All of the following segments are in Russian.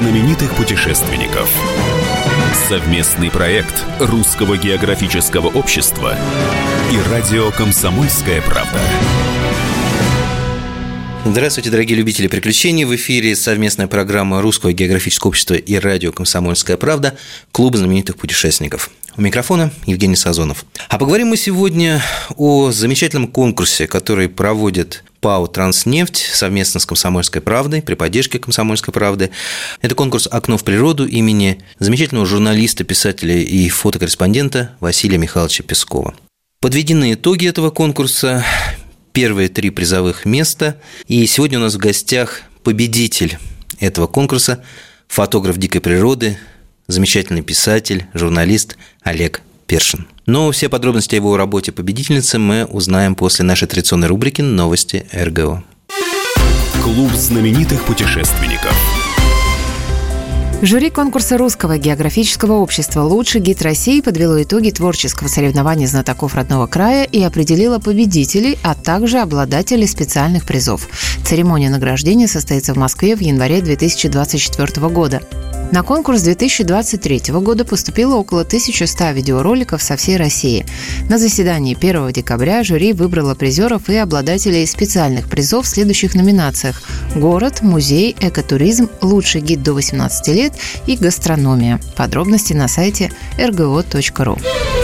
знаменитых путешественников. Совместный проект Русского географического общества и радио «Комсомольская правда». Здравствуйте, дорогие любители приключений. В эфире совместная программа Русского географического общества и радио «Комсомольская правда» Клуба знаменитых путешественников. У микрофона Евгений Сазонов. А поговорим мы сегодня о замечательном конкурсе, который проводит ПАО «Транснефть» совместно с «Комсомольской правдой» при поддержке «Комсомольской правды». Это конкурс «Окно в природу» имени замечательного журналиста, писателя и фотокорреспондента Василия Михайловича Пескова. Подведены итоги этого конкурса, первые три призовых места. И сегодня у нас в гостях победитель этого конкурса, фотограф дикой природы, замечательный писатель, журналист Олег Першин. Но все подробности о его работе победительницы мы узнаем после нашей традиционной рубрики «Новости РГО». Клуб знаменитых путешественников. Жюри конкурса Русского географического общества «Лучший гид России» подвело итоги творческого соревнования знатоков родного края и определило победителей, а также обладателей специальных призов. Церемония награждения состоится в Москве в январе 2024 года. На конкурс 2023 года поступило около 1100 видеороликов со всей России. На заседании 1 декабря жюри выбрало призеров и обладателей специальных призов в следующих номинациях «Город», «Музей», «Экотуризм», «Лучший гид до 18 лет» и «Гастрономия». Подробности на сайте rgo.ru.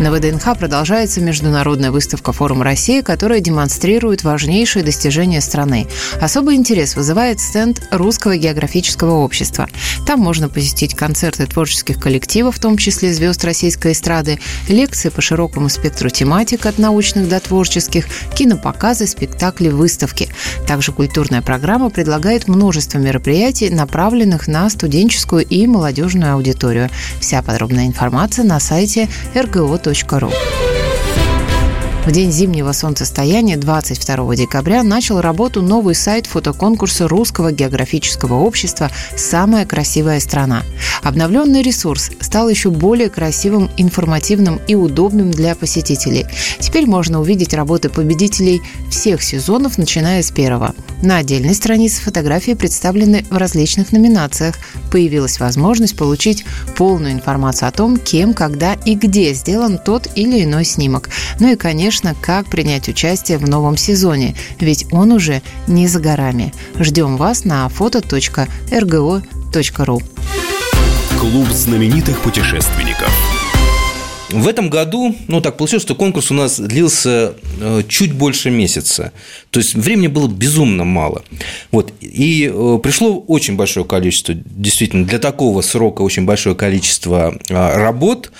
На ВДНХ продолжается международная выставка форума России, которая демонстрирует важнейшие достижения страны. Особый интерес вызывает стенд Русского географического общества. Там можно посетить концерты творческих коллективов, в том числе звезд российской эстрады, лекции по широкому спектру тематик от научных до творческих, кинопоказы, спектакли, выставки. Также культурная программа предлагает множество мероприятий, направленных на студенческую и молодежную аудиторию. Вся подробная информация на сайте rgo.ru Ru. В день зимнего солнцестояния 22 декабря начал работу новый сайт фотоконкурса Русского географического общества «Самая красивая страна». Обновленный ресурс стал еще более красивым, информативным и удобным для посетителей. Теперь можно увидеть работы победителей всех сезонов, начиная с первого. На отдельной странице фотографии представлены в различных номинациях. Появилась возможность получить полную информацию о том, кем, когда и где сделан тот или иной снимок. Ну и, конечно, конечно, как принять участие в новом сезоне, ведь он уже не за горами. Ждем вас на фото.рго.ру. Клуб знаменитых путешественников. В этом году, ну так получилось, что конкурс у нас длился э, чуть больше месяца. То есть времени было безумно мало. Вот. И э, пришло очень большое количество, действительно, для такого срока очень большое количество э, работ.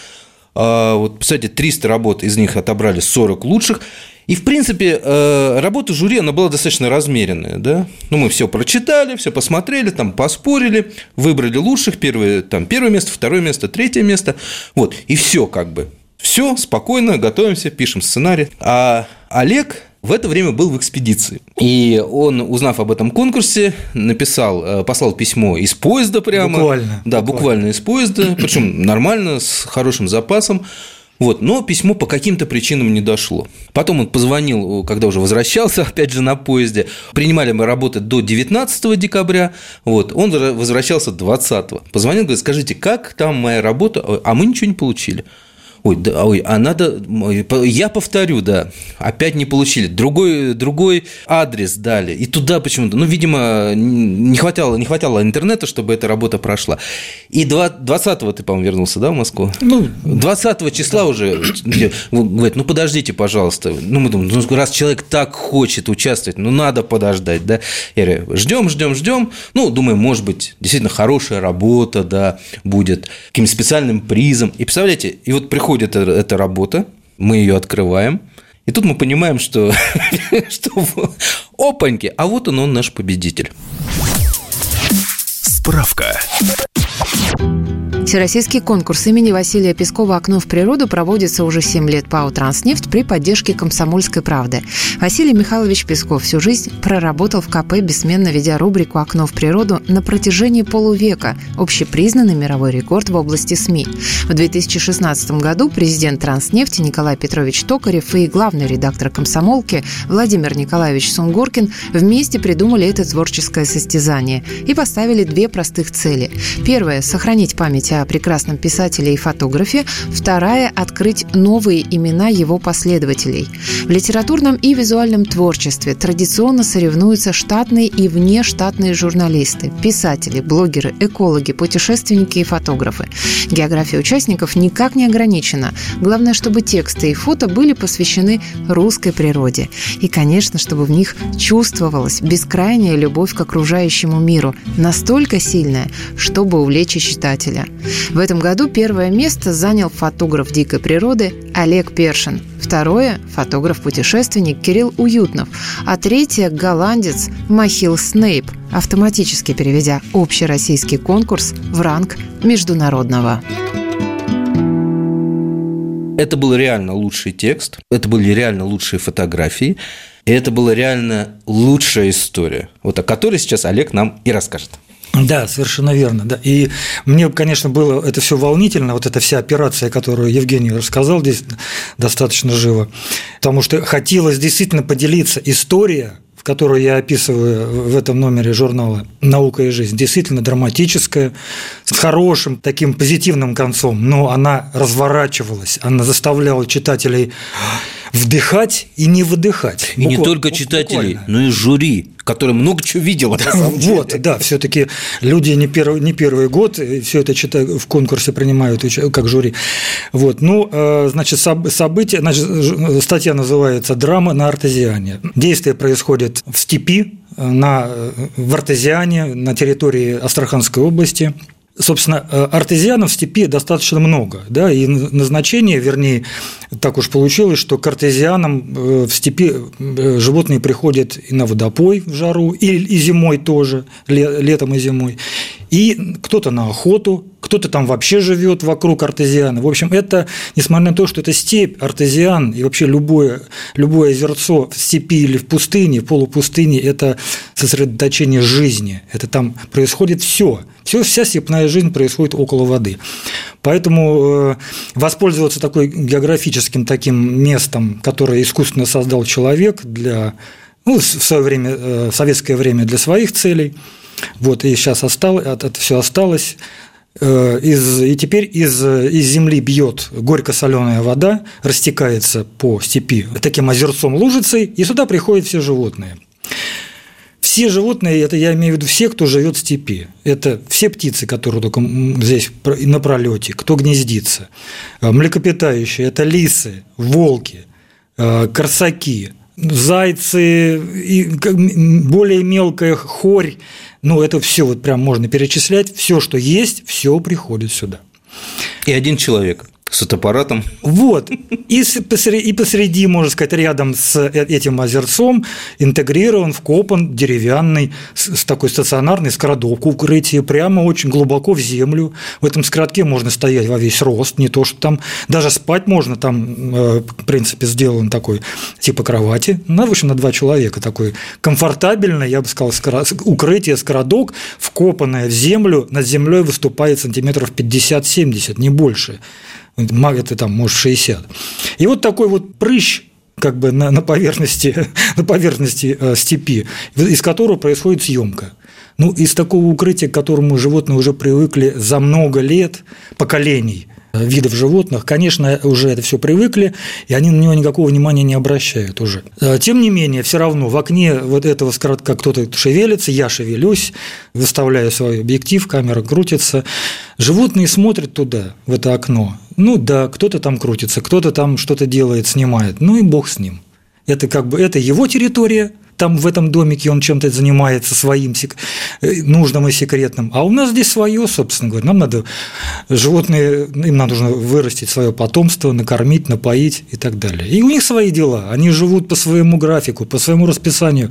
А, вот, кстати, 300 работ, из них отобрали 40 лучших. И, в принципе, э, работа жюри, она была достаточно размеренная, да. Ну, мы все прочитали, все посмотрели, там поспорили, выбрали лучших, первое, там, первое место, второе место, третье место, вот, и все как бы. Все, спокойно, готовимся, пишем сценарий. А Олег в это время был в экспедиции. И он, узнав об этом конкурсе, написал, э, послал письмо из поезда прямо. Буквально. Да, буквально, буквально из поезда, причем нормально, с хорошим запасом. Вот, но письмо по каким-то причинам не дошло. Потом он позвонил, когда уже возвращался, опять же, на поезде. Принимали мы работать до 19 декабря. Вот, он возвращался 20. Позвонил, говорит, скажите, как там моя работа? А мы ничего не получили. Ой, да, ой, а надо, я повторю, да, опять не получили, другой, другой адрес дали, и туда почему-то, ну, видимо, не хватало, не хватало интернета, чтобы эта работа прошла. И 20-го ты, по-моему, вернулся, да, в Москву? Ну, 20 числа уже говорит, ну, подождите, пожалуйста, ну, мы думаем, ну, раз человек так хочет участвовать, ну, надо подождать, да, я говорю, ждем, ждем, ждем, ну, думаю, может быть, действительно хорошая работа, да, будет, каким-то специальным призом, и представляете, и вот приходит приходит эта работа, мы ее открываем, и тут мы понимаем, что, что опаньки, а вот он, он наш победитель. Справка. Всероссийский конкурс имени Василия Пескова «Окно в природу» проводится уже 7 лет ПАО «Транснефть» при поддержке «Комсомольской правды». Василий Михайлович Песков всю жизнь проработал в КП, бессменно ведя рубрику «Окно в природу» на протяжении полувека, общепризнанный мировой рекорд в области СМИ. В 2016 году президент «Транснефти» Николай Петрович Токарев и главный редактор «Комсомолки» Владимир Николаевич Сунгоркин вместе придумали это творческое состязание и поставили две простых цели. Первое – сохранить память о прекрасном писателе и фотографе. Вторая – открыть новые имена его последователей. В литературном и визуальном творчестве традиционно соревнуются штатные и внештатные журналисты, писатели, блогеры, экологи, путешественники и фотографы. География участников никак не ограничена. Главное, чтобы тексты и фото были посвящены русской природе. И, конечно, чтобы в них чувствовалась бескрайняя любовь к окружающему миру, настолько сильная, чтобы увлечь читателя. В этом году первое место занял фотограф дикой природы Олег Першин. Второе – фотограф-путешественник Кирилл Уютнов. А третье – голландец Махил Снейп, автоматически переведя общероссийский конкурс в ранг международного. Это был реально лучший текст, это были реально лучшие фотографии, и это была реально лучшая история, вот о которой сейчас Олег нам и расскажет. Да, совершенно верно. Да. И мне, конечно, было это все волнительно, вот эта вся операция, которую Евгений рассказал здесь достаточно живо, потому что хотелось действительно поделиться история в которую я описываю в этом номере журнала «Наука и жизнь», действительно драматическая, с хорошим таким позитивным концом, но она разворачивалась, она заставляла читателей вдыхать и не выдыхать. И Буквально, не только читателей, буквально. но и жюри, которое много чего видело. Да, вот, да, все-таки люди не первый, не первый год все это читают, в конкурсе принимают как жюри. Вот, ну, э, значит, событие, значит, статья называется «Драма на артезиане». Действие происходит в степи, э, на, э, в артезиане, на территории Астраханской области – собственно, э, артезианов в степи достаточно много, да, и назначение, вернее, так уж получилось, что к артезианам э, в степи э, животные приходят и на водопой в жару, и, и зимой тоже, летом и зимой, и кто-то на охоту, кто-то там вообще живет вокруг артезиана. В общем, это, несмотря на то, что это степь, артезиан и вообще любое, любое озерцо в степи или в пустыне, в полупустыне, это сосредоточение жизни. Это там происходит все. Все, вся степная жизнь происходит около воды. Поэтому э, воспользоваться такой географическим таким местом, которое искусственно создал человек для, ну, в свое время, э, в советское время для своих целей, вот, и сейчас осталось, это все осталось, из, и теперь из, из земли бьет горько-соленая вода, растекается по степи таким озерцом лужицей, и сюда приходят все животные – все животные, это я имею в виду все, кто живет в степи. Это все птицы, которые только здесь на пролете, кто гнездится. Э, млекопитающие – это лисы, волки, э, корсаки, зайцы, и более мелкая хорь. Ну, это все вот прям можно перечислять. Все, что есть, все приходит сюда. И один человек – с фотоаппаратом. Вот. И, и посреди, можно сказать, рядом с э, этим озерцом интегрирован, вкопан деревянный, с такой стационарной скородовка укрытие, прямо очень глубоко в землю. В этом скородке можно стоять во весь рост, не то, что там даже спать можно, там, э, в принципе, сделан такой типа кровати, ну, в на два человека такой комфортабельный, я бы сказал, укрытие, скородок, вкопанное в землю, над землей выступает сантиметров 50-70, не больше это там, может, 60. И вот такой вот прыщ как бы на, на поверхности, на поверхности э, степи, из которого происходит съемка. Ну, из такого укрытия, к которому животные уже привыкли за много лет, поколений – видов животных, конечно, уже это все привыкли, и они на него никакого внимания не обращают уже. А, тем не менее, все равно в окне вот этого скоротка кто-то шевелится, я шевелюсь, выставляю свой объектив, камера крутится. Животные смотрят туда, в это окно. Ну да, кто-то там крутится, кто-то там что-то делает, снимает. Ну и бог с ним. Это как бы это его территория, там в этом домике он чем-то занимается своим э, нужным и секретным. А у нас здесь свое, собственно говоря. Нам надо животные, им надо нужно вырастить свое потомство, накормить, напоить и так далее. И у них свои дела. Они живут по своему графику, по своему расписанию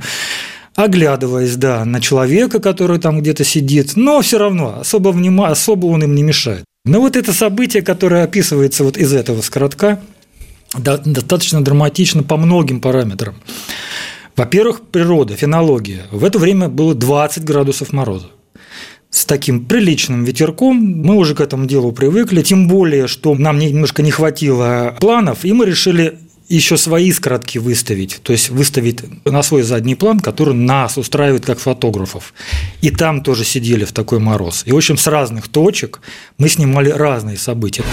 оглядываясь, да, на человека, который там где-то сидит, но все равно особо, внима, особо он им не мешает. Ну вот это событие, которое описывается вот из этого скоротка, достаточно драматично по многим параметрам. Во-первых, природа, фенология. В это время было 20 градусов мороза. С таким приличным ветерком мы уже к этому делу привыкли, тем более, что нам немножко не хватило планов, и мы решили еще свои скоротки выставить, то есть выставить на свой задний план, который нас устраивает как фотографов. И там тоже сидели в такой мороз. И, в общем, с разных точек мы снимали разные события.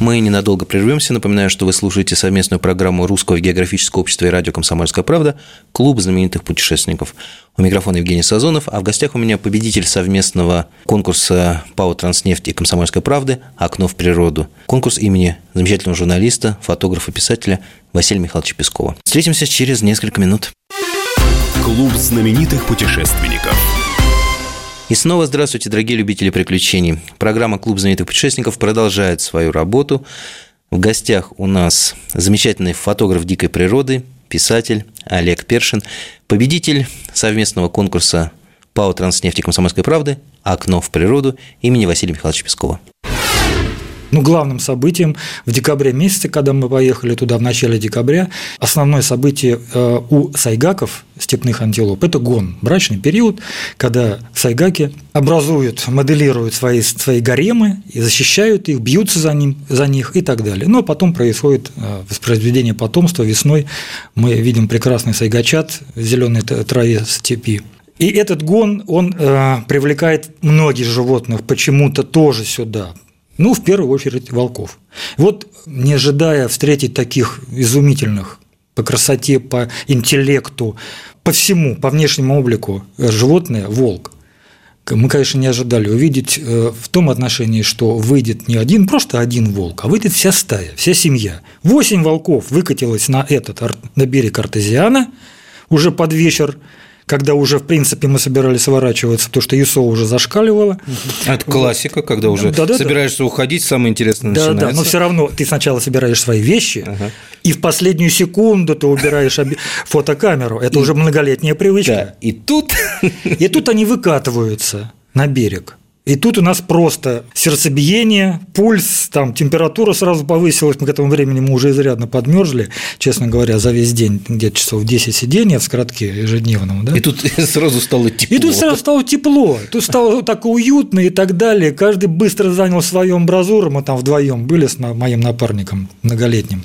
Мы ненадолго прервемся. Напоминаю, что вы слушаете совместную программу Русского географического общества и радио «Комсомольская правда» «Клуб знаменитых путешественников». У микрофона Евгений Сазонов, а в гостях у меня победитель совместного конкурса ПАО «Транснефть» и «Комсомольской правды» «Окно в природу». Конкурс имени замечательного журналиста, фотографа, писателя Василия Михайловича Пескова. Встретимся через несколько минут. Клуб знаменитых путешественников. И снова здравствуйте, дорогие любители приключений. Программа «Клуб знаменитых путешественников» продолжает свою работу. В гостях у нас замечательный фотограф дикой природы, писатель Олег Першин, победитель совместного конкурса ПАО «Транснефть» и «Комсомольской правды» «Окно в природу» имени Василия Михайловича Пескова ну, главным событием в декабре месяце, когда мы поехали туда в начале декабря, основное событие э, у сайгаков, степных антилоп, это гон, брачный период, когда сайгаки образуют, моделируют свои, свои гаремы и защищают их, бьются за, ним, за них и так далее. Но потом происходит э, воспроизведение потомства. Весной мы видим прекрасный сайгачат в зеленой траве степи. И этот гон, он э, привлекает многих животных почему-то тоже сюда, ну, в первую очередь, волков. Вот, не ожидая встретить таких изумительных по красоте, по интеллекту, по всему, по внешнему облику животное – волк. Мы, конечно, не ожидали увидеть э, в том отношении, что выйдет не один, просто один волк, а выйдет вся стая, вся семья. Восемь волков выкатилось на этот, на берег Артезиана уже под вечер, когда уже, в принципе, мы собирались сворачиваться, то что ИСО уже зашкаливало. Это классика, когда уже да, да, собираешься да. уходить, самое интересное да, начинается. Да, но все равно ты сначала собираешь свои вещи, ага. и в последнюю секунду ты убираешь фотокамеру. Это и, уже многолетняя привычка. Да, и тут... И тут они выкатываются на берег. И тут у нас просто сердцебиение, пульс, там температура сразу повысилась, мы к этому времени мы уже изрядно подмерзли, честно говоря, за весь день, где-то часов 10 сидения в скоротке ежедневном. Да? И тут сразу стало тепло. И тут сразу стало тепло, тут стало так уютно и так далее. Каждый быстро занял свою амбразуру, мы там вдвоем были с моим напарником многолетним.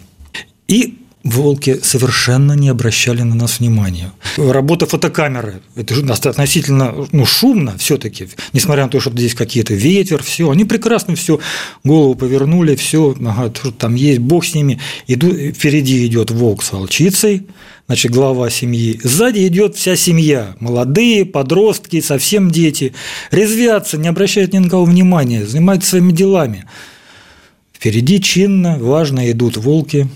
И волки совершенно не обращали на нас внимания. Работа фотокамеры – это же относительно ну, шумно все таки несмотря на то, что здесь какие-то ветер, все, они прекрасно все голову повернули, все, ага, там есть, бог с ними. Иду, впереди идет волк с волчицей, значит, глава семьи. Сзади идет вся семья, молодые, подростки, совсем дети, резвятся, не обращают ни на кого внимания, занимаются своими делами. Впереди чинно, важно идут волки,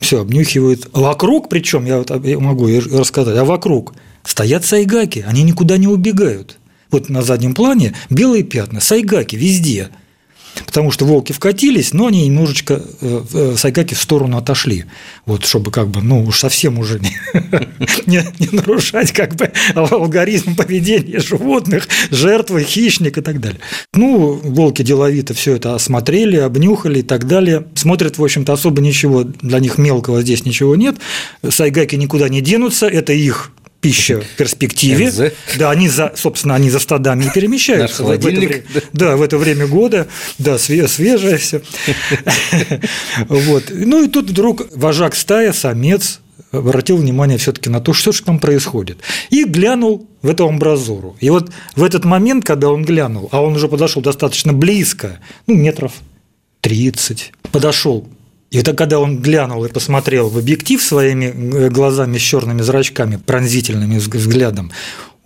все обнюхивают. Вокруг, причем, я, вот, могу рассказать, а вокруг стоят сайгаки, они никуда не убегают. Вот на заднем плане белые пятна, сайгаки везде – потому что волки вкатились, но они немножечко э, э, сайгаки в сторону отошли, вот, чтобы как бы, ну, уж совсем уже не, не, не нарушать как бы алгоритм поведения животных, жертвы, хищник и так далее. Ну, волки деловито все это осмотрели, обнюхали и так далее. Смотрят, в общем-то, особо ничего для них мелкого здесь ничего нет. Сайгаки никуда не денутся, это их пища в перспективе. НЗ. Да, они за, собственно, они за стадами и перемещаются. Наш в это время, да, в это время года, да, свежее все. Вот. Ну и тут вдруг вожак стая, самец, обратил внимание все-таки на то, что же там происходит. И глянул в эту амбразуру. И вот в этот момент, когда он глянул, а он уже подошел достаточно близко, ну, метров 30, подошел и это когда он глянул и посмотрел в объектив своими э, глазами с черными зрачками, пронзительным взглядом,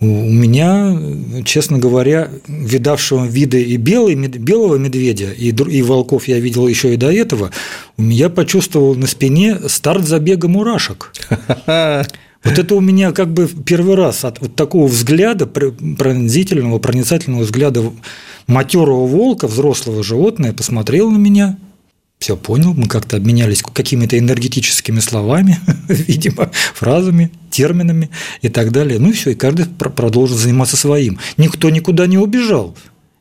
у меня, честно говоря, видавшего виды и белый, белого медведя, и, и волков я видел еще и до этого, у меня почувствовал на спине старт забега мурашек. Вот это у меня как бы первый раз от вот такого взгляда, пронзительного, проницательного взгляда матерого волка, взрослого животного, посмотрел на меня – все понял, мы как-то обменялись какими-то энергетическими словами, видимо, фразами, терминами и так далее. Ну и все, и каждый продолжил заниматься своим. Никто никуда не убежал.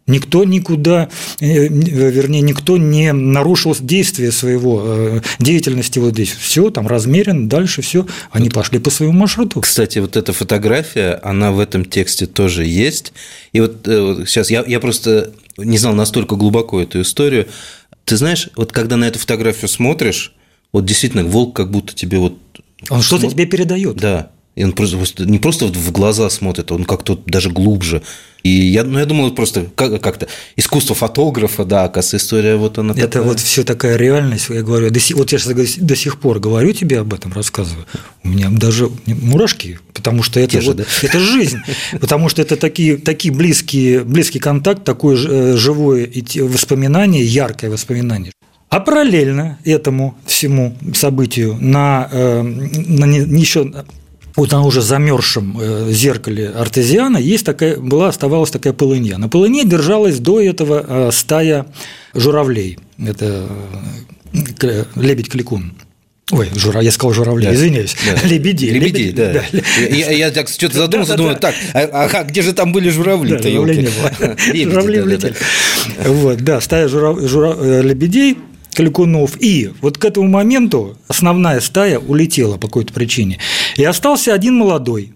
Никто никуда, э, вернее, никто не нарушил действие своего, э, деятельности вот здесь. Все там размерено, дальше все, они вот, пошли по своему маршруту. Кстати, вот эта фотография, она в этом тексте тоже есть. И вот э, сейчас я, я просто не знал настолько глубоко эту историю. Ты знаешь, вот когда на эту фотографию смотришь, вот действительно волк как будто тебе вот он что-то тебе передает. Да. И он просто не просто в глаза смотрит, он как-то даже глубже. И я, ну, я думал, просто как-то искусство фотографа, да, оказывается, история вот она Это такая. вот все такая реальность, я говорю, до, вот я сейчас до сих пор говорю тебе об этом, рассказываю, у меня даже мурашки, потому что это, вот, да? это жизнь, потому что это такие, такие близкие, близкий контакт, такое э, живое воспоминание, яркое воспоминание. А параллельно этому всему событию на, э, на еще вот на уже замерзшем э, зеркале артезиана есть такая, была, оставалась такая полынья. На полыне держалась до этого э, стая журавлей. Это лебедь-кликун. Ой, жура, я сказал журавли, да. извиняюсь. Да. Лебедей. Лебедей, да. да. Я, я так что-то задумался, думаю, так, а, а где же там были журавли-то? Да, журавли не было. Журавли улетели. Вот, да, стая лебедей кликунов. И вот к этому моменту основная стая улетела по какой-то причине. И остался один молодой.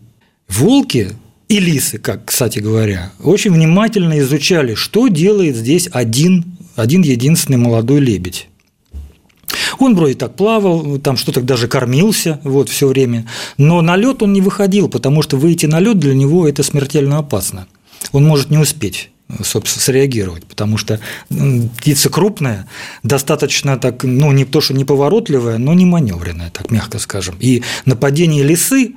Волки и лисы, как, кстати говоря, очень внимательно изучали, что делает здесь один, один единственный молодой лебедь. Он вроде так плавал, там что-то даже кормился вот все время, но на лед он не выходил, потому что выйти на лед для него это смертельно опасно. Он может не успеть собственно, среагировать, потому что птица крупная, достаточно так, ну, не то, что неповоротливая, но не маневренная, так мягко скажем. И нападение лисы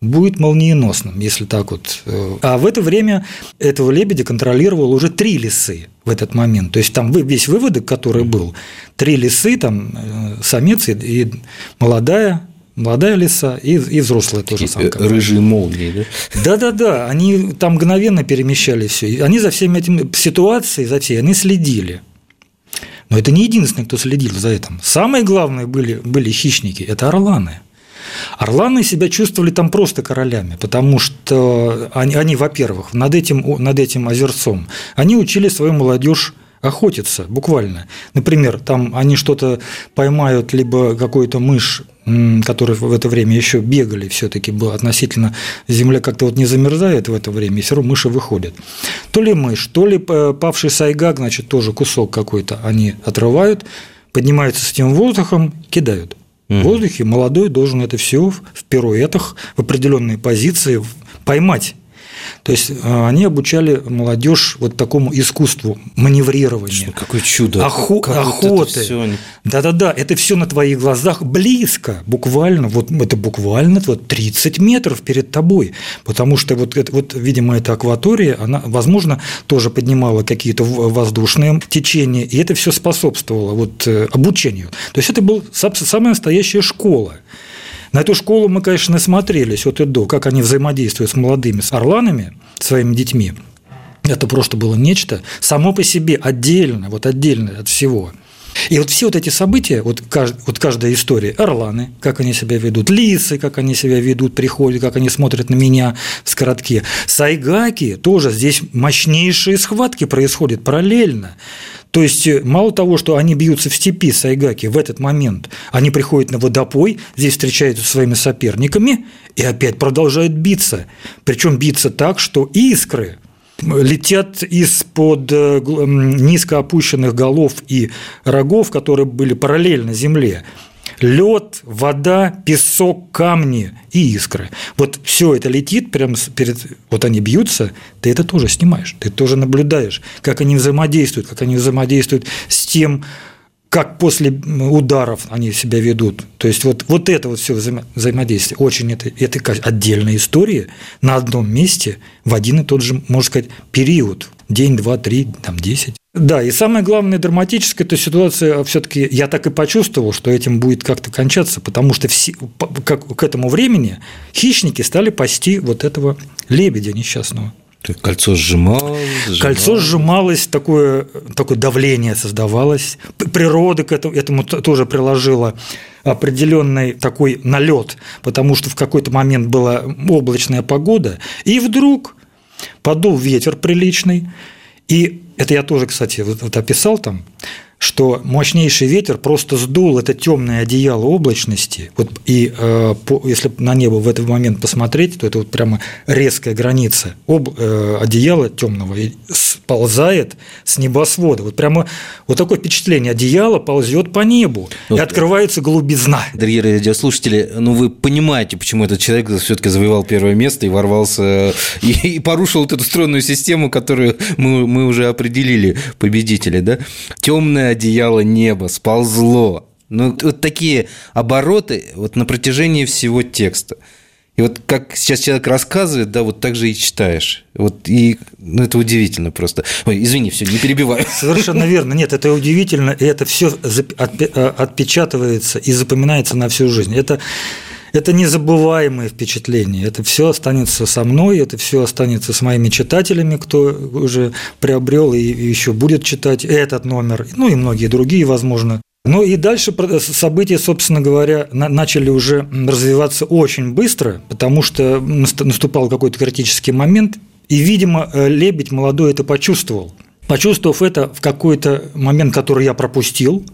будет молниеносным, если так вот. Э, а в это время этого лебедя контролировал уже три лисы в этот момент. То есть там весь выводок, который был, три лисы, там э, самец и молодая Молодая лиса и, и взрослая тоже самка. Рыжие молнии, да? Да-да-да, они там мгновенно перемещали все. Они за всеми этими ситуацией, за всей, они следили. Но это не единственный, кто следил за этим. Самые главные были, были хищники – это орланы. Орланы себя чувствовали там просто королями, потому что они, они во-первых, над этим, над этим озерцом, они учили свою молодежь охотиться, буквально. Например, там они что-то поймают, либо какую-то мышь, которые в это время еще бегали, все-таки было относительно земля как-то вот не замерзает в это время, и все равно мыши выходят. То ли мышь, то ли павший сайгак, значит, тоже кусок какой-то они отрывают, поднимаются с этим воздухом, кидают. В воздухе молодой должен это все в пируэтах, в определенной позиции поймать то есть э, они обучали молодежь вот такому искусству маневрирования. Что, какое чудо! Охо- как охоты. Вот Да-да-да, это все на твоих глазах близко, буквально, вот это буквально вот 30 метров перед тобой, потому что вот, это, вот видимо, эта акватория, она, возможно, тоже поднимала какие-то воздушные течения, и это все способствовало вот э, обучению. То есть это была самая настоящая школа. На эту школу мы, конечно, насмотрелись от и до, как они взаимодействуют с молодыми, с орланами, своими детьми. Это просто было нечто само по себе отдельно, вот отдельно от всего. И вот все вот эти события, вот, вот каждая история, орланы, как они себя ведут, лисы, как они себя ведут, приходят, как они смотрят на меня в скоротке, сайгаки, тоже здесь мощнейшие схватки происходят параллельно. То есть э, мало того, что они бьются в степи Сайгаки в этот момент, они приходят на водопой, здесь встречаются со своими соперниками и опять продолжают биться. Причем биться так, что искры летят из-под э, низко опущенных голов и рогов, которые были параллельно земле лед, вода, песок, камни и искры. Вот все это летит прямо перед, вот они бьются, ты это тоже снимаешь, ты тоже наблюдаешь, как они взаимодействуют, как они взаимодействуют с тем, как после ударов они себя ведут. То есть вот, вот это вот все взаимо взаимодействие, очень это, это отдельная история на одном месте в один и тот же, можно сказать, период. День, два, три, там, десять. Да, и самое главное драматическое, эта ситуация все-таки я так и почувствовал, что этим будет как-то кончаться, потому что все, как, к этому времени хищники стали пасти вот этого лебедя несчастного. Кольцо сжималось, сжималось. Кольцо сжималось, такое, такое давление создавалось. Природа к этому, этому тоже приложила определенный такой налет, потому что в какой-то момент была облачная погода, и вдруг подул ветер приличный, И это я тоже, кстати, вот, вот описал там, что мощнейший ветер просто сдул это темное одеяло облачности. Вот, и э, по, если на небо в этот момент посмотреть, то это вот прямо резкая граница об, э, одеяла темного и сползает с небосвода. Вот прямо вот такое впечатление. Одеяло ползет по небу, вот. и открывается голубизна. Дорогие радиослушатели, ну вы понимаете, почему этот человек все-таки завоевал первое место и ворвался и, и порушил вот эту стройную систему, которую мы, мы уже определили победители, да? Темное одеяло неба сползло. Ну, вот такие обороты вот на протяжении всего текста. И вот как сейчас человек рассказывает, да, вот так же и читаешь. Вот и ну, это удивительно просто. Ой, извини, все, не перебиваю. Совершенно верно. Нет, это удивительно, и это все отпечатывается и запоминается на всю жизнь. Это это незабываемые впечатления. Это все останется со мной, это все останется с моими читателями, кто уже приобрел и еще будет читать этот номер, ну и многие другие, возможно. Ну и дальше события, собственно говоря, начали уже развиваться очень быстро, потому что наступал какой-то критический момент, и, видимо, э, лебедь молодой это почувствовал. Почувствовав это в какой-то момент, который я пропустил,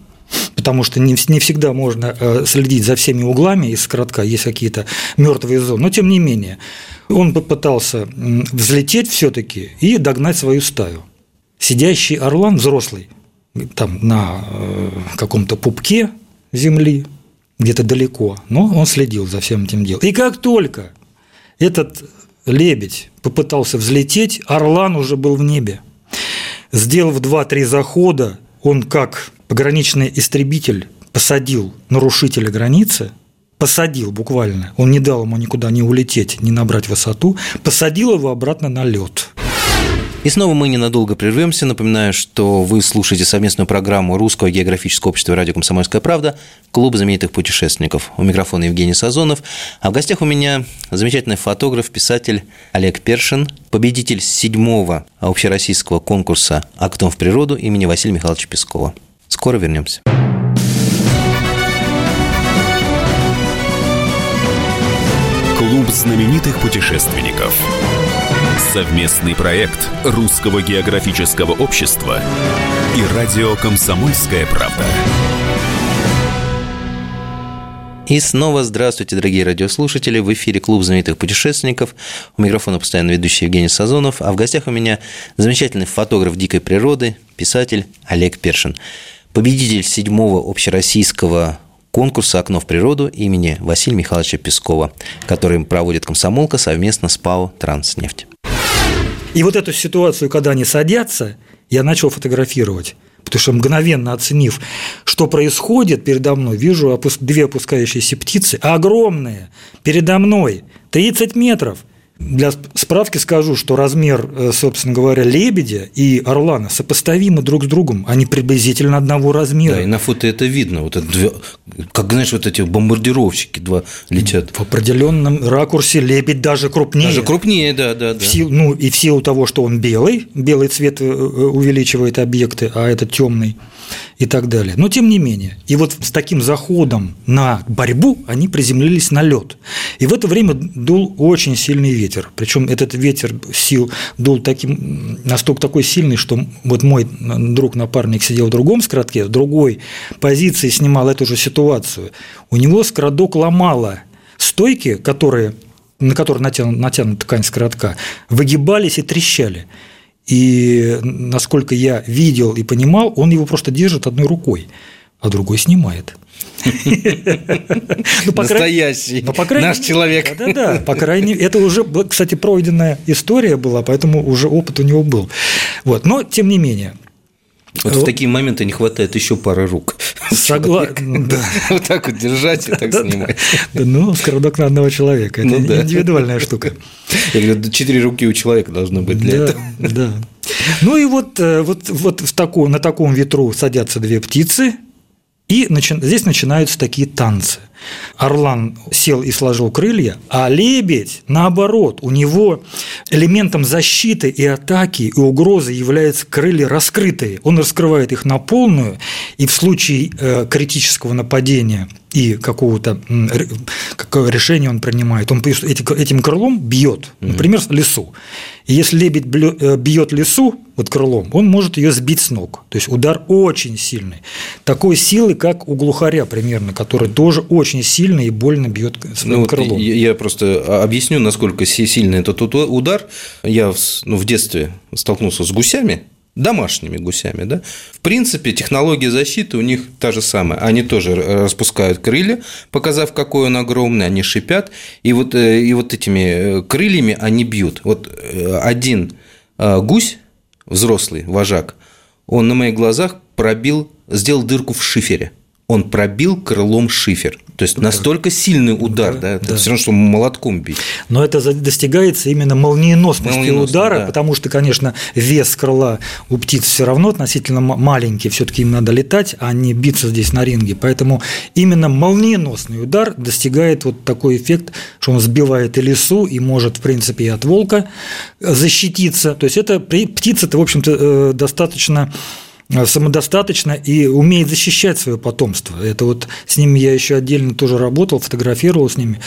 потому что не, не всегда можно э, следить за всеми углами из коротка, есть какие-то мертвые зоны, но тем не менее он попытался взлететь все-таки и догнать свою стаю. Сидящий орлан, взрослый, там на э, каком-то пупке земли, где-то далеко, но он следил за всем этим делом. И как только этот лебедь попытался взлететь, орлан уже был в небе. Сделав два-три захода, он как пограничный истребитель посадил нарушителя границы, посадил буквально, он не дал ему никуда не улететь, не набрать высоту, посадил его обратно на лед. И снова мы ненадолго прервемся. Напоминаю, что вы слушаете совместную программу Русского географического общества «Радио Комсомольская правда» Клуб знаменитых путешественников. У микрофона Евгений Сазонов. А в гостях у меня замечательный фотограф, писатель Олег Першин, победитель седьмого общероссийского конкурса «Окном в природу» имени Василия Михайловича Пескова. Скоро вернемся. Клуб знаменитых путешественников. Совместный проект Русского географического общества и радио «Комсомольская правда». И снова здравствуйте, дорогие радиослушатели. В эфире Клуб знаменитых путешественников. У микрофона постоянно ведущий Евгений Сазонов. А в гостях у меня замечательный фотограф дикой природы, писатель Олег Першин победитель седьмого общероссийского конкурса «Окно в природу» имени Василия Михайловича Пескова, который проводит комсомолка совместно с ПАО «Транснефть». И вот эту ситуацию, когда они садятся, я начал фотографировать. Потому что мгновенно оценив, что происходит передо мной, вижу две опускающиеся птицы, огромные, передо мной, 30 метров – для справки скажу, что размер, э, собственно говоря, лебедя и орлана сопоставимы друг с другом. Они приблизительно одного размера. Да, и на фото это видно. Вот это как, знаешь, вот эти бомбардировщики два летят. В определенном ракурсе лебедь даже крупнее. Даже крупнее, да, да. да. В силу, ну, и в силу того, что он белый, белый цвет э, э, увеличивает объекты, а этот темный и так далее. Но тем не менее. И вот с таким заходом на борьбу они приземлились на лед. И в это время дул очень сильный ветер. Причем этот ветер сил дул таким, настолько такой сильный, что вот мой друг-напарник сидел в другом скоротке, в другой позиции снимал эту же ситуацию. У него скородок ломало стойки, которые на которые натянута, натянута ткань скоротка, выгибались и трещали. И насколько я видел и понимал, он его просто держит одной рукой, а другой снимает. Ну, Настоящий ну, наш человек. Да-да, по крайней мере, это уже, кстати, пройденная история была, поэтому уже опыт у него был. Вот. Но, тем не менее, вот в такие моменты не хватает еще пары рук. Согласен. Да. Вот так вот держать и так снимать. Ну, скородок на одного человека. Это ну индивидуальная штука. Я говорю, четыре руки у человека должно быть для этого. Да. Ну и вот, э, вот, вот в таком, на таком ветру садятся две птицы, и начи... здесь начинаются такие танцы. Орлан сел и сложил крылья, а лебедь, наоборот, у него элементом защиты и атаки и угрозы являются крылья раскрытые. Он раскрывает их на полную, и в случае э, критического нападения и какого-то какое решение он принимает, он этим крылом бьет, например, лесу. И если лебедь э, бьет лесу вот крылом, он может ее сбить с ног. То есть удар очень сильный. Такой силы, как у глухаря примерно, который тоже очень сильно и больно бьет своим ну, крылом. Я просто объясню, насколько сильный этот удар. Я ну, в детстве столкнулся с гусями, домашними гусями, да, в принципе, технология защиты у них та же самая. Они тоже распускают крылья, показав, какой он огромный, они шипят, и вот, э, и вот этими э, крыльями они бьют. Вот э, один гусь, взрослый вожак, он на моих глазах пробил, сделал дырку в шифере. Он пробил крылом шифер. То есть настолько сильный удар, да, да это да. все равно, что молотком бить. Но это достигается именно молниеносностью Молниеносно, удара, да. потому что, конечно, вес крыла у птиц все равно относительно маленький, все-таки им надо летать, а не биться здесь на ринге. Поэтому именно молниеносный удар достигает вот такой эффект, что он сбивает и лесу, и может, в принципе, и от волка защититься. То есть это птица-то, в общем-то, э, достаточно самодостаточно и умеет защищать свое потомство. Это вот с ними я еще отдельно тоже работал, фотографировал с ними,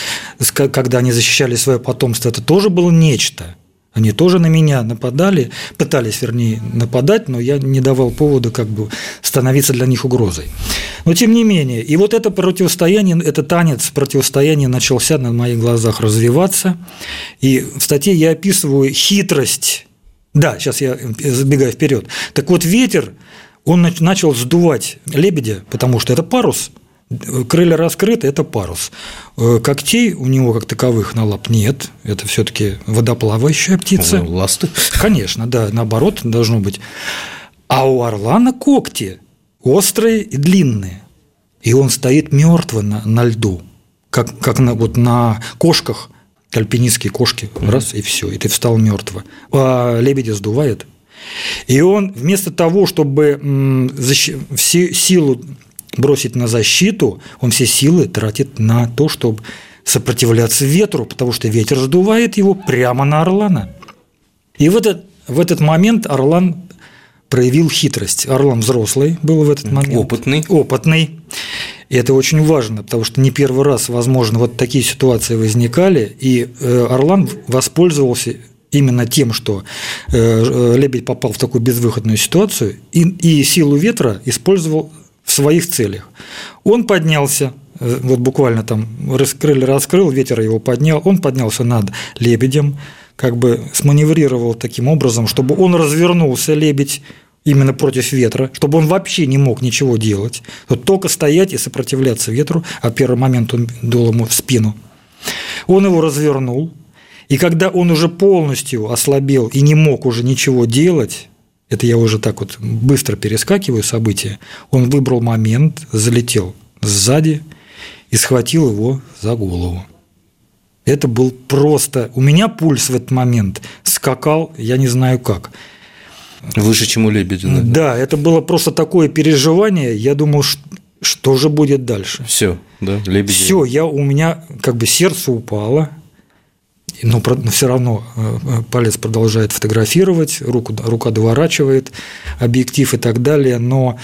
когда они защищали свое потомство. Это тоже было нечто. Они тоже на меня нападали, пытались, вернее, нападать, но я не давал повода как бы становиться для них угрозой. Но тем не менее, и вот это противостояние, это танец противостояния начался на моих глазах развиваться. И в статье я описываю хитрость да, сейчас я забегаю вперед. Так вот, ветер, он начал сдувать лебедя, потому что это парус, крылья раскрыты, это парус. Э, когтей у него как таковых на лап нет, это все-таки водоплавающая птица. Ну, ласты. Конечно, да, наоборот должно быть. А у орлана когти острые и длинные, и он стоит мертво на, на льду, как, как на, вот на кошках – альпинистские кошки, раз, и все, и ты встал мертво. А лебедя сдувает. И он вместо того, чтобы все силу бросить на защиту, он все силы тратит на то, чтобы сопротивляться ветру, потому что ветер сдувает его прямо на Орлана. И в этот, в этот момент Орлан проявил хитрость. Орлан взрослый был в этот момент. Опытный. Опытный. И это очень важно, потому что не первый раз, возможно, вот такие ситуации возникали, и э, Орлан воспользовался именно тем, что э, э, лебедь попал в такую безвыходную ситуацию и, и силу ветра использовал в своих целях. Он поднялся, вот буквально там раскрыли, раскрыл, ветер его поднял, он поднялся над лебедем, как бы сманеврировал таким образом, чтобы он развернулся, лебедь, именно против ветра, чтобы он вообще не мог ничего делать, вот только стоять и сопротивляться ветру, а первый момент он дул ему в спину. Он его развернул, и когда он уже полностью ослабел и не мог уже ничего делать, это я уже так вот быстро перескакиваю события, он выбрал момент, залетел сзади и схватил его за голову. Это был просто... У меня пульс в этот момент скакал, я не знаю как. Выше, чем у Лебедина. Да, это было просто такое переживание. Я думал, что же будет дальше. Все, да, Лебедин. Все, я, у меня как бы сердце упало, но все равно э, э, палец продолжает фотографировать, руку, рука доворачивает, объектив и так далее, но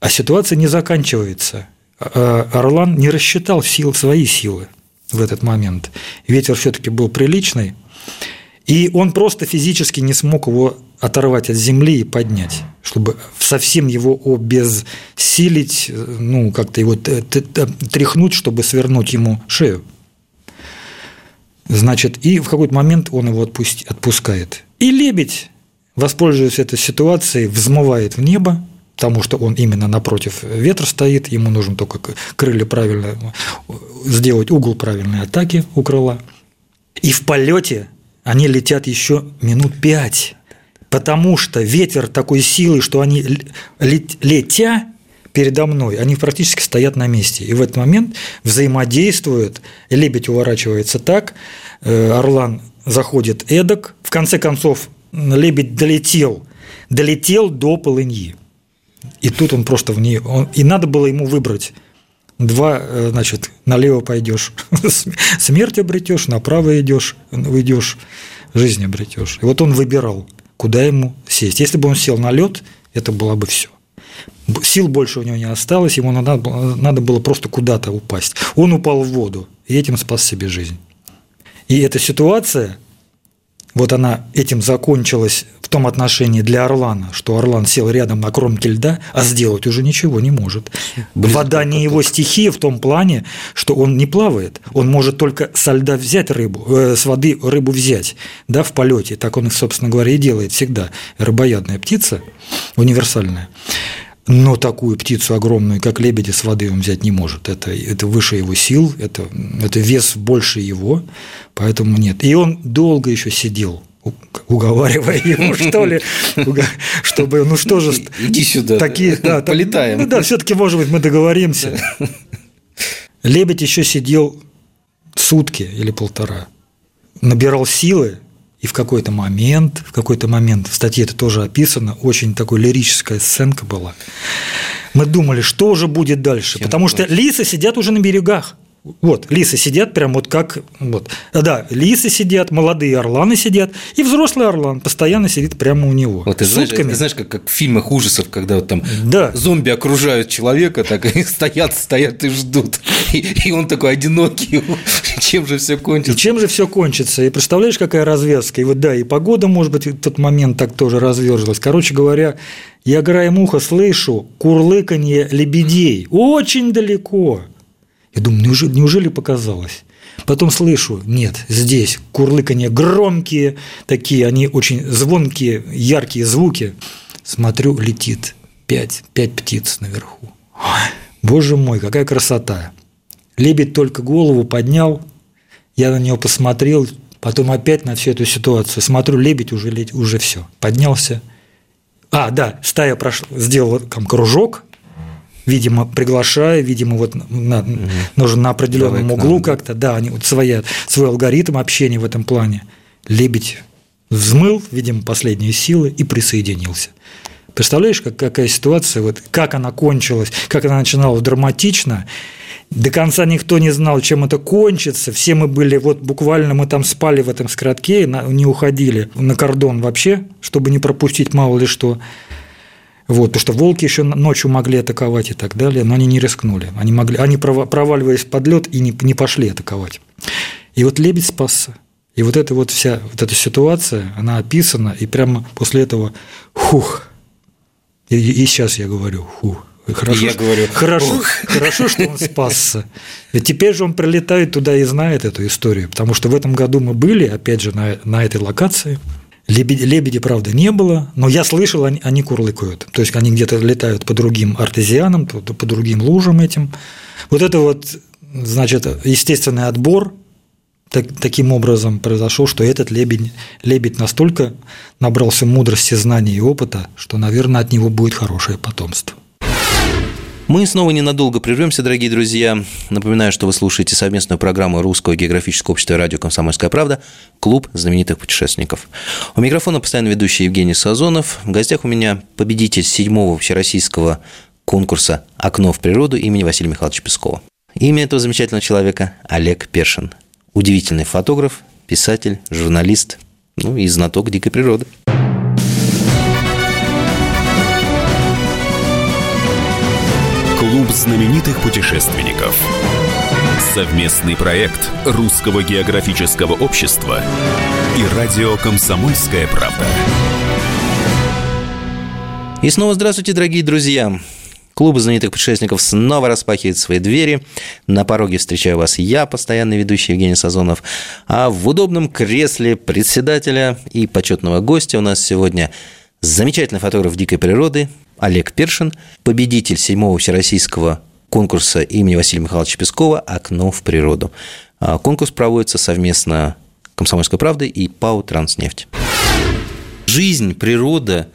а ситуация не заканчивается. А, а Орлан не рассчитал сил, свои силы в этот момент. Ветер все-таки был приличный, и он просто физически не смог его оторвать от земли и поднять, чтобы совсем его обессилить, ну, как-то его тряхнуть, чтобы свернуть ему шею. Значит, и в какой-то момент он его отпусти, отпускает. И лебедь, воспользуясь этой ситуацией, взмывает в небо, потому что он именно напротив ветра стоит, ему нужно только крылья правильно сделать угол правильной атаки у крыла. И в полете они летят еще минут пять, потому что ветер такой силы, что они летя передо мной, они практически стоят на месте. И в этот момент взаимодействуют, лебедь уворачивается так, э, орлан заходит эдак, в конце концов лебедь долетел, долетел до полыньи. И тут он просто в нее, он, и надо было ему выбрать два, э, значит, налево пойдешь, смерть обретешь, направо идешь, уйдешь, жизнь обретешь. И вот он выбирал, куда ему сесть. Если бы он сел на лед, это было бы все. Сил больше у него не осталось, ему надо, надо было просто куда-то упасть. Он упал в воду, и этим спас себе жизнь. И эта ситуация вот она этим закончилась том отношении для Орлана, что Орлан сел рядом на кромке льда, а сделать уже ничего не может. Близко Вода не его стихия в том плане, что он не плавает. Он может только со льда взять рыбу, э, с воды рыбу взять, да, в полете. Так он, собственно говоря, и делает всегда. Рыбоядная птица, универсальная. Но такую птицу огромную, как лебеди, с воды он взять не может. Это, это выше его сил, это, это вес больше его, поэтому нет. И он долго еще сидел, уговаривая его, что ли, чтобы, ну что же... Иди сюда, такие, да, полетаем. Ну да, все-таки, может быть, мы договоримся. Лебедь еще сидел сутки или полтора, набирал силы, и в какой-то момент, в какой-то момент, в статье это тоже описано, очень такой лирическая сценка была. Мы думали, что уже будет дальше, потому что лисы сидят уже на берегах. Вот, лисы сидят прям вот как... Вот. Да, лисы сидят, молодые орланы сидят, и взрослый орлан постоянно сидит прямо у него. Вот ты знаешь, ты знаешь как, как в фильмах ужасов, когда вот там да. зомби окружают человека, так и стоят, стоят и ждут. И, и он такой одинокий. чем же все кончится? И чем же все кончится? И представляешь, какая развязка? И вот да, и погода, может быть, в тот момент так тоже разверзлась. Короче говоря, я краем уха слышу курлыканье лебедей очень далеко. Я думаю, неужели, неужели показалось? Потом слышу, нет, здесь курлыканье громкие, такие, они очень звонкие, яркие звуки. Смотрю, летит пять, пять птиц наверху. Ой, боже мой, какая красота. Лебедь только голову поднял, я на него посмотрел, потом опять на всю эту ситуацию. Смотрю, лебедь уже, уже все, поднялся. А, да, стая прошла, сделала там кружок, видимо, приглашая, видимо, вот на, угу. нужно на определенном Давай углу как-то, да, они вот свои, свой алгоритм общения в этом плане. Лебедь взмыл, видимо, последние силы и присоединился. Представляешь, как, какая ситуация, вот, как она кончилась, как она начиналась драматично, до конца никто не знал, чем это кончится. Все мы были, вот буквально мы там спали в этом скоротке, не уходили на кордон вообще, чтобы не пропустить мало ли что. Вот, потому что волки еще ночью могли атаковать и так далее, но они не рискнули. Они, могли, они проваливались под лед и не, не пошли атаковать. И вот лебедь спасся. И вот эта вот вся вот эта ситуация, она описана, и прямо после этого хух. И, и сейчас я говорю хух. Хорошо, я говорю, хорошо, хорошо, что он спасся. Ведь теперь же он прилетает туда и знает эту историю, потому что в этом году мы были, опять же, на, на этой локации – Лебеди, лебеди, правда, не было, но я слышал, они, они курлыкают. То есть они где-то летают по другим артезианам, по, по другим лужам этим. Вот это вот, значит, естественный отбор так, таким образом произошел, что этот лебедь, лебедь настолько набрался мудрости, знаний и опыта, что, наверное, от него будет хорошее потомство. Мы снова ненадолго прервемся, дорогие друзья. Напоминаю, что вы слушаете совместную программу Русского географического общества радио «Комсомольская правда» «Клуб знаменитых путешественников». У микрофона постоянно ведущий Евгений Сазонов. В гостях у меня победитель седьмого всероссийского конкурса «Окно в природу» имени Василия Михайловича Пескова. Имя этого замечательного человека – Олег Першин. Удивительный фотограф, писатель, журналист, ну и знаток дикой природы. Клуб знаменитых путешественников. Совместный проект Русского географического общества и радио «Комсомольская правда». И снова здравствуйте, дорогие друзья. Клуб знаменитых путешественников снова распахивает свои двери. На пороге встречаю вас я, постоянный ведущий Евгений Сазонов. А в удобном кресле председателя и почетного гостя у нас сегодня замечательный фотограф дикой природы, Олег Першин, победитель седьмого всероссийского конкурса имени Василия Михайловича Пескова «Окно в природу». А, конкурс проводится совместно «Комсомольской правдой» и ПАО «Транснефть». Жизнь, природа,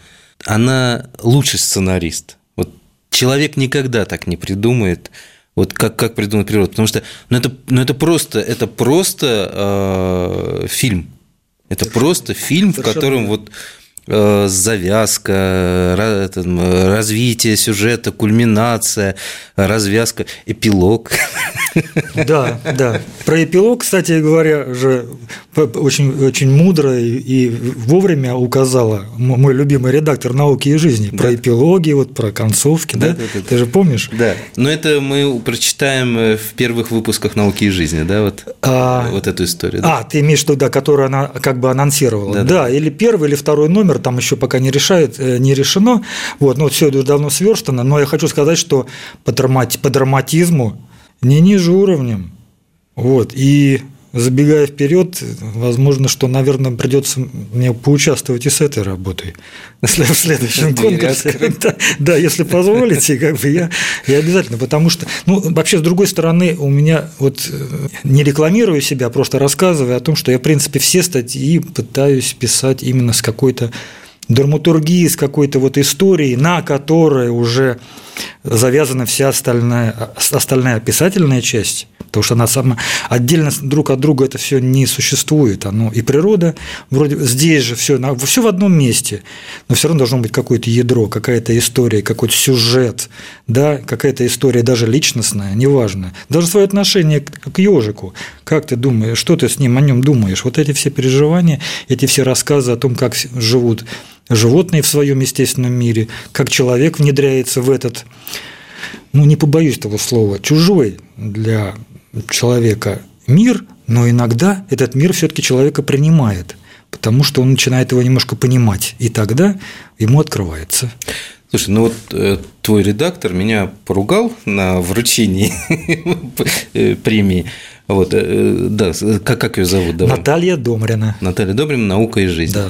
она лучший сценарист. Вот человек никогда так не придумает, вот как, как придумать природу. Потому что ну это, ну это просто, это просто э, фильм. Это просто фильм, в котором вот завязка, развитие сюжета, кульминация, развязка, эпилог. Да, да. Про эпилог, кстати говоря, же очень, очень мудро и вовремя указала мой любимый редактор науки и жизни про да. эпилоги, вот про концовки, да? да? да, да Ты же помнишь? Да. Но это мы прочитаем э, в первых выпусках науки и жизни, да, вот, а, вот эту историю. Да? А, ты имеешь в виду, да, которую она как бы анонсировала. Да, да, да, или первый, или второй номер, там еще пока не решает, э, не решено. Вот, но все это давно сверстано. Но я хочу сказать, что по, драмати, по драматизму не ниже уровнем. Вот, и забегая вперед, возможно, что, наверное, придется мне поучаствовать и с этой работой в следующем конкурсе. Да, да, если позволите, как бы я, я обязательно, потому что, ну, вообще, с другой стороны, у меня вот э, не рекламирую себя, а просто рассказываю о том, что я, в принципе, все статьи пытаюсь писать именно с какой-то драматургии, с какой-то вот историей, на которой уже завязана вся остальная, остальная описательная часть, потому что она сама отдельно друг от друга это все не существует. Оно и природа вроде здесь же все, все в одном месте, но все равно должно быть какое-то ядро, какая-то история, какой-то сюжет, да, какая-то история даже личностная, неважно. Даже свое отношение к ежику. Как ты думаешь, что ты с ним о нем думаешь? Вот эти все переживания, эти все рассказы о том, как живут животные в своем естественном мире, как человек внедряется в этот, ну не побоюсь того слова, чужой для человека мир, но иногда этот мир все-таки человека принимает, потому что он начинает его немножко понимать, и тогда ему открывается. Слушай, ну вот э, твой редактор меня поругал на вручении премии. Вот, э, да, как, как ее зовут? Давай. Наталья Домрина. Наталья Домрина «Наука и жизнь». Да.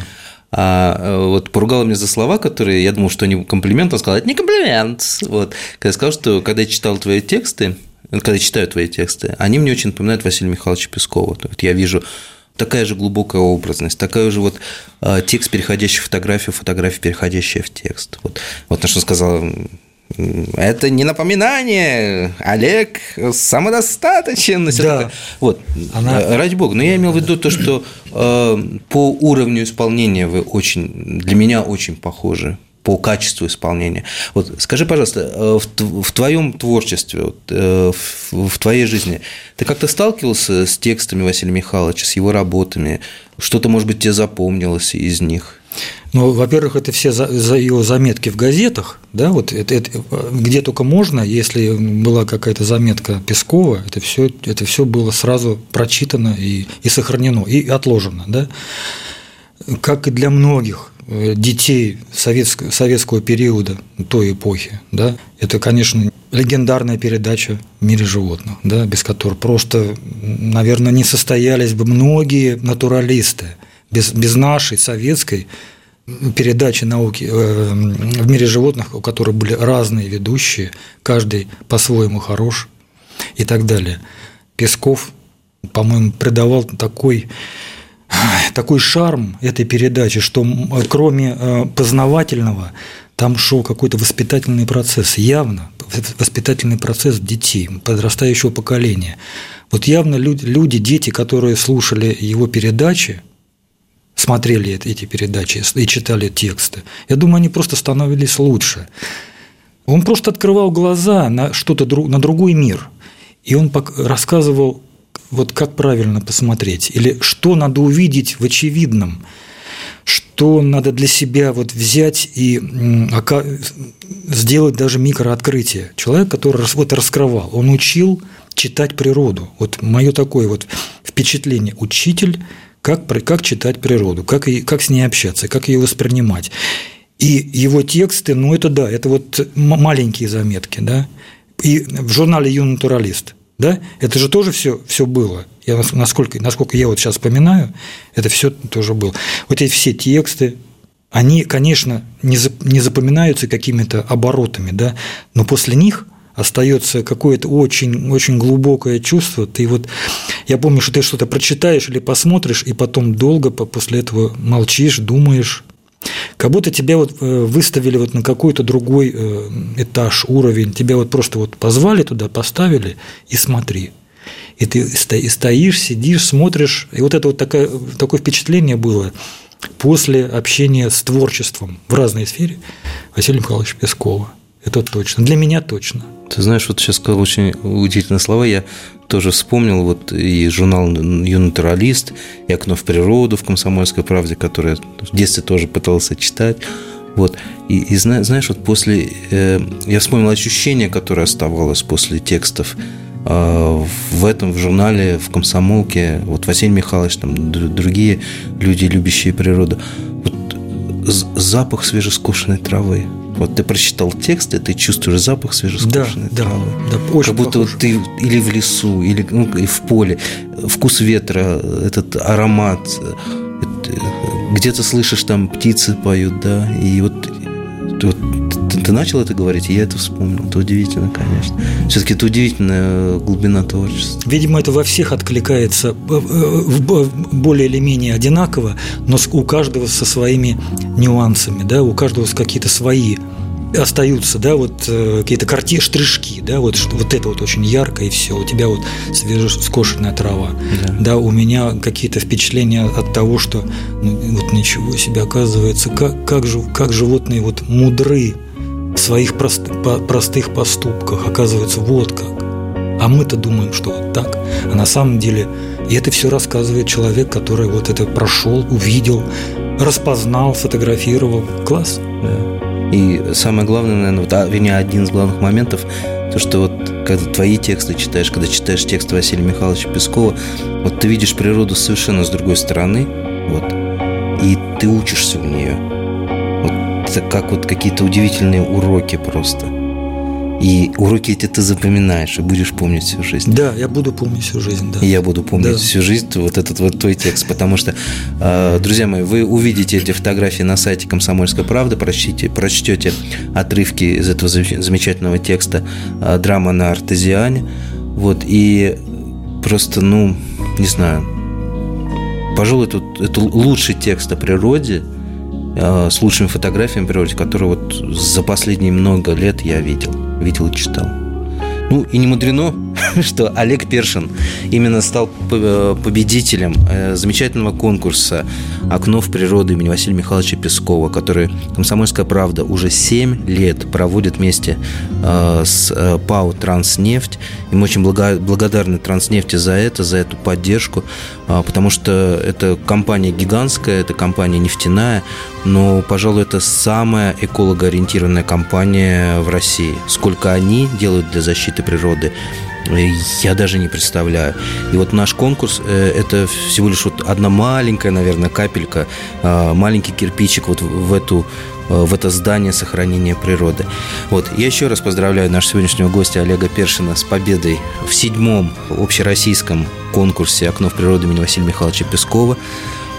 А э, вот поругала меня за слова, которые я думал, что они комплимент, он сказал, это не комплимент. Вот. Когда я сказал, что когда я читал твои тексты, когда я читаю твои тексты, они мне очень напоминают Василия Михайловича Пескова. Вот я вижу такая же глубокая образность, такая же вот а, текст, переходящий в фотографию, фотография, переходящая в текст. Вот, вот на что сказал это не напоминание, Олег самодостаточен. Да. Вот, Она... Э, ради бога. Но я имел в виду то, что э, по уровню исполнения вы очень, для меня очень похожи по качеству исполнения. Вот скажи, пожалуйста, э, в твоем творчестве, в твоей жизни, ты как-то сталкивался с текстами Василия Михайловича, с его работами? Что-то, может быть, тебе запомнилось из них? Ну, во-первых, это все за, за его заметки в газетах, да, вот это, это, где только можно, если была какая-то заметка Пескова, это все, это все было сразу прочитано и, и сохранено, и отложено, да. Как и для многих э, детей советского, советского периода, той эпохи, да, это, конечно, легендарная передача в мире животных, да, без которой просто, наверное, не состоялись бы многие натуралисты – без, без нашей советской передачи науки э, в мире животных, у которых были разные ведущие, каждый по-своему хорош и так далее. Песков, по-моему, придавал такой такой шарм этой передачи, что кроме э, познавательного, там шел какой-то воспитательный процесс, явно воспитательный процесс детей, подрастающего поколения. Вот явно люди, дети, которые слушали его передачи, смотрели эти передачи и читали тексты, я думаю, они просто становились лучше. Он просто открывал глаза на что-то, на другой мир. И он рассказывал, вот как правильно посмотреть, или что надо увидеть в очевидном, что надо для себя вот взять и сделать даже микрооткрытие. Человек, который вот раскрывал, он учил читать природу. Вот мое такое вот впечатление. Учитель как, как читать природу, как, как с ней общаться, как ее воспринимать. И его тексты, ну это да, это вот маленькие заметки, да. И в журнале «Юный натуралист», да, это же тоже все, все было. Я, насколько, насколько я вот сейчас вспоминаю, это все тоже было. Вот эти все тексты, они, конечно, не запоминаются какими-то оборотами, да, но после них – остается какое-то очень, очень глубокое чувство. Ты вот, я помню, что ты что-то прочитаешь или посмотришь, и потом долго после этого молчишь, думаешь, как будто тебя вот э, выставили вот на какой-то другой э, этаж, уровень, тебя вот просто вот позвали туда, поставили и смотри. И ты стоишь, сидишь, смотришь, и вот это вот такое, такое впечатление было, после общения с творчеством в разной сфере Василия Михайловича Пескова. Это точно. Для меня точно. Ты знаешь, вот сейчас сказал очень удивительные слова. Я тоже вспомнил вот и журнал «Юнатуралист», и «Окно в природу» в «Комсомольской правде», который я в детстве тоже пытался читать. Вот. И, и знаешь, вот после... Э, я вспомнил ощущение, которое оставалось после текстов э, в этом, в журнале, в «Комсомолке», вот Василий Михайлович, там, другие люди, любящие природу. Вот запах свежескошенной травы – вот ты прочитал текст, и ты чувствуешь запах свежескошенной да, травы. Да, да, очень Как будто вот ты или в лесу, или ну, и в поле. Вкус ветра, этот аромат. Где-то слышишь, там птицы поют, да. И вот, вот ты, начал это говорить, и я это вспомнил. Это удивительно, конечно. Все-таки это удивительная глубина творчества. Видимо, это во всех откликается э, э, более или менее одинаково, но у каждого со своими нюансами, да, у каждого какие-то свои остаются, да, вот э, какие-то карте, штришки, да, вот, вот это вот очень ярко, и все, у тебя вот свежескошенная трава, да. да, у меня какие-то впечатления от того, что ну, вот ничего себе, оказывается, как, как, же, как животные вот мудры своих прост, по, простых поступках, оказывается, вот как. А мы-то думаем, что вот так. А на самом деле, и это все рассказывает человек, который вот это прошел, увидел, распознал, фотографировал. Класс. Да. И самое главное, наверное, вот, а, вернее, один из главных моментов, то, что вот когда твои тексты читаешь, когда читаешь текст Василия Михайловича Пескова, вот ты видишь природу совершенно с другой стороны, вот, и ты учишься у нее. Это как вот какие-то удивительные уроки просто – и уроки эти ты запоминаешь и будешь помнить всю жизнь. Да, я буду помнить всю жизнь, да. И я буду помнить да. всю жизнь вот этот вот твой текст, потому что, э, друзья мои, вы увидите эти фотографии на сайте «Комсомольской правды», прочтите, прочтете отрывки из этого замечательного текста э, «Драма на артезиане», вот, и просто, ну, не знаю, пожалуй, это, это лучший текст о природе, с лучшими фотографиями природы, которые вот за последние много лет я видел видел и читал. Ну и не мудрено, что Олег Першин именно стал э, победителем э, замечательного конкурса «Окно в природу» имени Василия Михайловича Пескова, который «Комсомольская правда» уже 7 лет проводит вместе э, с ПАО «Транснефть». И мы очень благодарны «Транснефти» за это, за эту поддержку, потому что это компания гигантская, это компания нефтяная, но, пожалуй, это самая экологоориентированная компания в России. Сколько они делают для защиты природы, я даже не представляю. И вот наш конкурс э, – это всего лишь вот одна маленькая, наверное, капелька, а, маленький кирпичик вот в эту э, в это здание сохранения природы. Вот. Я еще раз поздравляю нашего сегодняшнего гостя Олега Першина с победой в седьмом общероссийском конкурсе «Окно в природу» имени Василия Михайловича Пескова.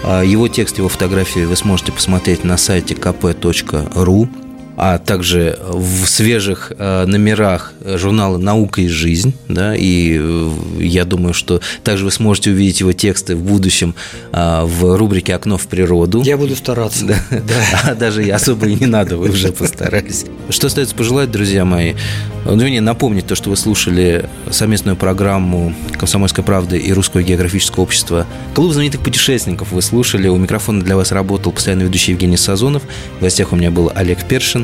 А, его текст, его фотографии вы сможете посмотреть на сайте kp.ru а также в свежих э, номерах журнала «Наука и жизнь». Да, и э, я думаю, что также вы сможете увидеть его тексты в будущем э, в рубрике «Окно в природу». Я буду стараться. Да. Да. А даже особо и не надо, вы уже постарались. Что остается пожелать, друзья мои? Ну, вернее, напомнить то, что вы слушали совместную программу «Комсомольской правды» и Русского географического общества. Клуб знаменитых путешественников вы слушали. У микрофона для вас работал постоянно ведущий Евгений Сазонов. В гостях у меня был Олег Першин.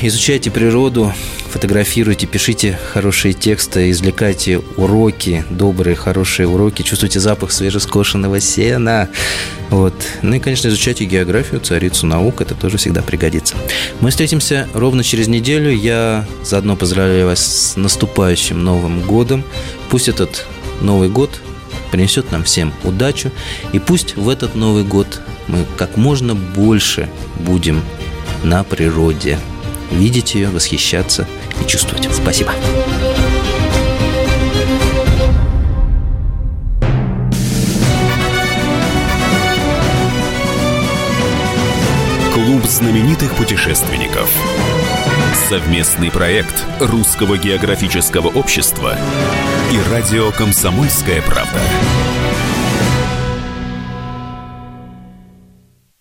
Изучайте природу, фотографируйте, пишите хорошие тексты, извлекайте уроки, добрые, хорошие уроки, чувствуйте запах свежескошенного сена. Вот. Ну и, конечно, изучайте географию, царицу наук, это тоже всегда пригодится. Мы встретимся ровно через неделю. Я заодно поздравляю вас с наступающим Новым годом. Пусть этот Новый год принесет нам всем удачу, и пусть в этот Новый год мы как можно больше будем на природе. Видеть ее, восхищаться и чувствовать. Спасибо. Клуб знаменитых путешественников. Совместный проект Русского географического общества и радио «Комсомольская правда».